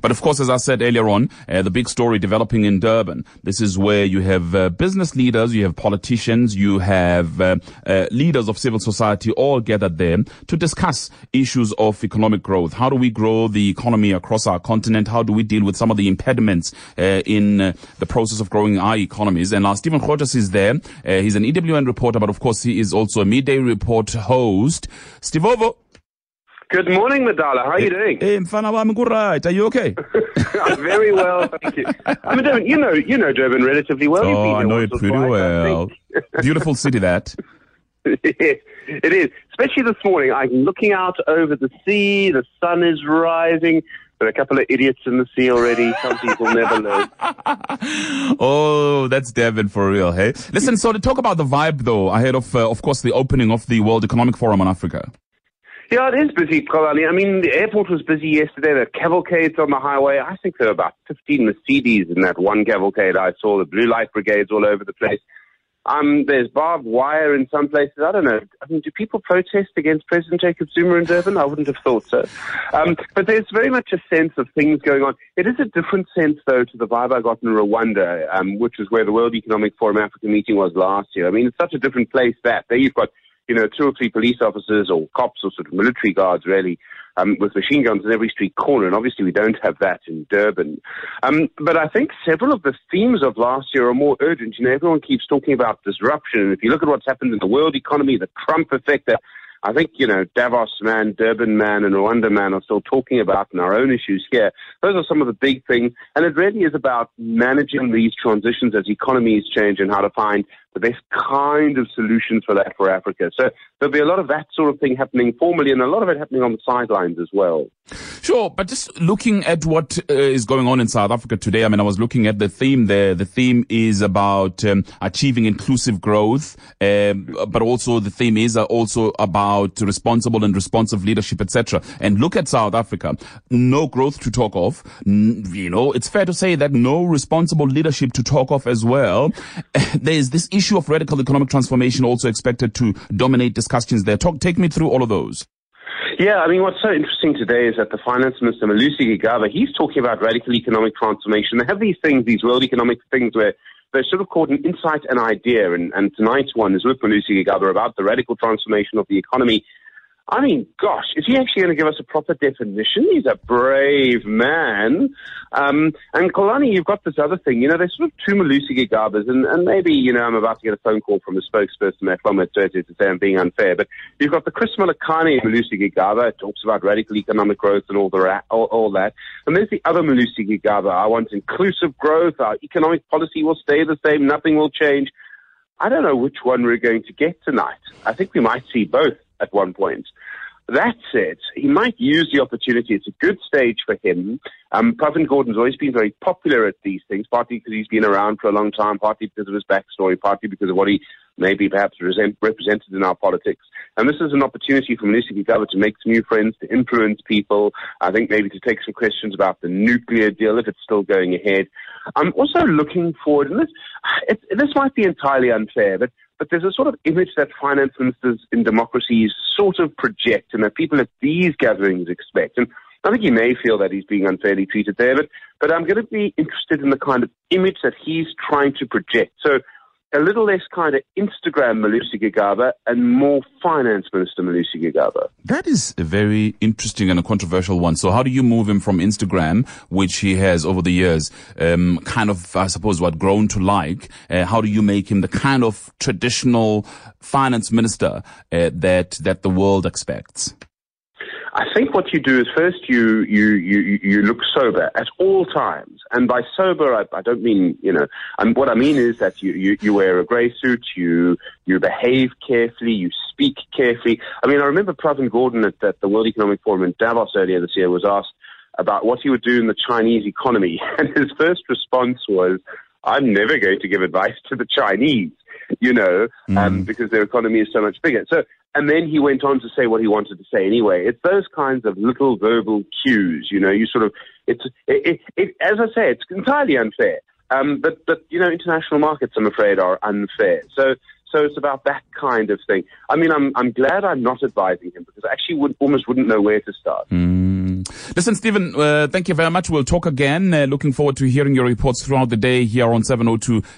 But of course, as I said earlier on, uh, the big story developing in Durban. This is where you have uh, business leaders, you have politicians, you have uh, uh, leaders of civil society all gathered there to discuss issues of economic growth. How do we grow the economy across our continent? How do we deal with some of the impediments uh, in uh, the process of growing our economies? And uh, Stephen Grootes is there. He's an EWN reporter, but of course he is also a midday report host. Stivovo. Good morning, Madala. How are you doing? Hey, mfana good, right. Are you okay? I'm very well, thank you. I mean, Durban, you know, you know Durban relatively well. Oh, I know it pretty twice, well. Beautiful city that. it is, especially this morning. I'm looking out over the sea. The sun is rising. There are a couple of idiots in the sea already. Some people never learn. oh, that's Devin for real, hey? Listen, so to talk about the vibe though, ahead of, uh, of course, the opening of the World Economic Forum on Africa. Yeah, it is busy, Bongani. I mean, the airport was busy yesterday. There are cavalcades on the highway. I think there were about 15 Mercedes in that one cavalcade I saw. The blue light brigades all over the place. Um, there's barbed wire in some places. I don't know. I mean, do people protest against President Jacob Zuma in Durban? I wouldn't have thought so. Um, but there's very much a sense of things going on. It is a different sense, though, to the vibe I got in Rwanda, um, which is where the World Economic Forum Africa meeting was last year. I mean, it's such a different place that there you've got, you know, two or three police officers or cops or sort of military guards, really, um, with machine guns in every street corner, and obviously we don't have that in Durban. Um, but I think several of the themes of last year are more urgent. You know, everyone keeps talking about disruption, and if you look at what's happened in the world economy, the Trump effect, uh, I think, you know, Davos man, Durban man, and Rwanda man are still talking about in our own issues here. Those are some of the big things, and it really is about managing these transitions as economies change and how to find the best kind of solutions for that for Africa. So there'll be a lot of that sort of thing happening formally and a lot of it happening on the sidelines as well. Sure, but just looking at what uh, is going on in South Africa today, I mean, I was looking at the theme there. The theme is about um, achieving inclusive growth, um, but also the theme is uh, also about responsible and responsive leadership, etc. And look at South Africa. No growth to talk of. You know, it's fair to say that no responsible leadership to talk of as well. There's this issue of radical economic transformation also expected to dominate discussions there. Talk, take me through all of those. Yeah, I mean, what's so interesting today is that the finance minister, Malusi Gigaba, he's talking about radical economic transformation. They have these things, these world economic things where they're sort of called an insight and idea. And, and tonight's one is with Malusi Gigaba about the radical transformation of the economy. I mean, gosh, is he actually going to give us a proper definition? He's a brave man. Um, and Bongani, you've got this other thing. You know, there's sort of two Malusi Gigabas, and, and maybe, you know, I'm about to get a phone call from a spokesperson at Floma to say I'm being unfair, but you've got the Chris Malakani Malusi Gigaba, it talks about radical economic growth and all, the ra- all, all that. And there's the other Malusi Gigaba. I want inclusive growth. Our economic policy will stay the same. Nothing will change. I don't know which one we're going to get tonight. I think we might see both at one point. That said, he might use the opportunity. It's a good stage for him. Um, Pravin Gordhan's always been very popular at these things, partly because he's been around for a long time, partly because of his backstory, partly because of what he maybe perhaps resent, represented in our politics. And this is an opportunity for Malusi Gigaba to make some new friends, to influence people. I think maybe to take some questions about the nuclear deal if it's still going ahead. I'm also looking forward, and this, it, this might be entirely unfair, but but there's a sort of image that finance ministers in democracies sort of project and that people at these gatherings expect. And I think he may feel that he's being unfairly treated there, but, but I'm going to be interested in the kind of image that he's trying to project. So a little less kind of Instagram Malusi Gigaba and more finance minister Malusi Gigaba. That is a very interesting and a controversial one. So how do you move him from Instagram, which he has over the years, um, kind of, I suppose, what grown to like? Uh, how do you make him the kind of traditional finance minister uh, that that the world expects? I think what you do is first you you you you look sober at all times, and by sober I, I don't mean you know. And what I mean is that you, you you wear a grey suit, you you behave carefully, you speak carefully. I mean, I remember Pravin Gordhan at, at the World Economic Forum in Davos earlier this year was asked about what he would do in the Chinese economy, and his first response was, "I'm never going to give advice to the Chinese." You know, um, because their economy is so much bigger. So, and then he went on to say what he wanted to say anyway. It's those kinds of little verbal cues, you know, you sort of, it's, it, it, it as I say, it's entirely unfair. Um, but, but, you know, international markets, I'm afraid, are unfair. So, so it's about that kind of thing. I mean, I'm, I'm glad I'm not advising him because I actually would, almost wouldn't know where to start. Mm. Listen, Stephen, uh, thank you very much. We'll talk again. Uh, looking forward to hearing your reports throughout the day here on 702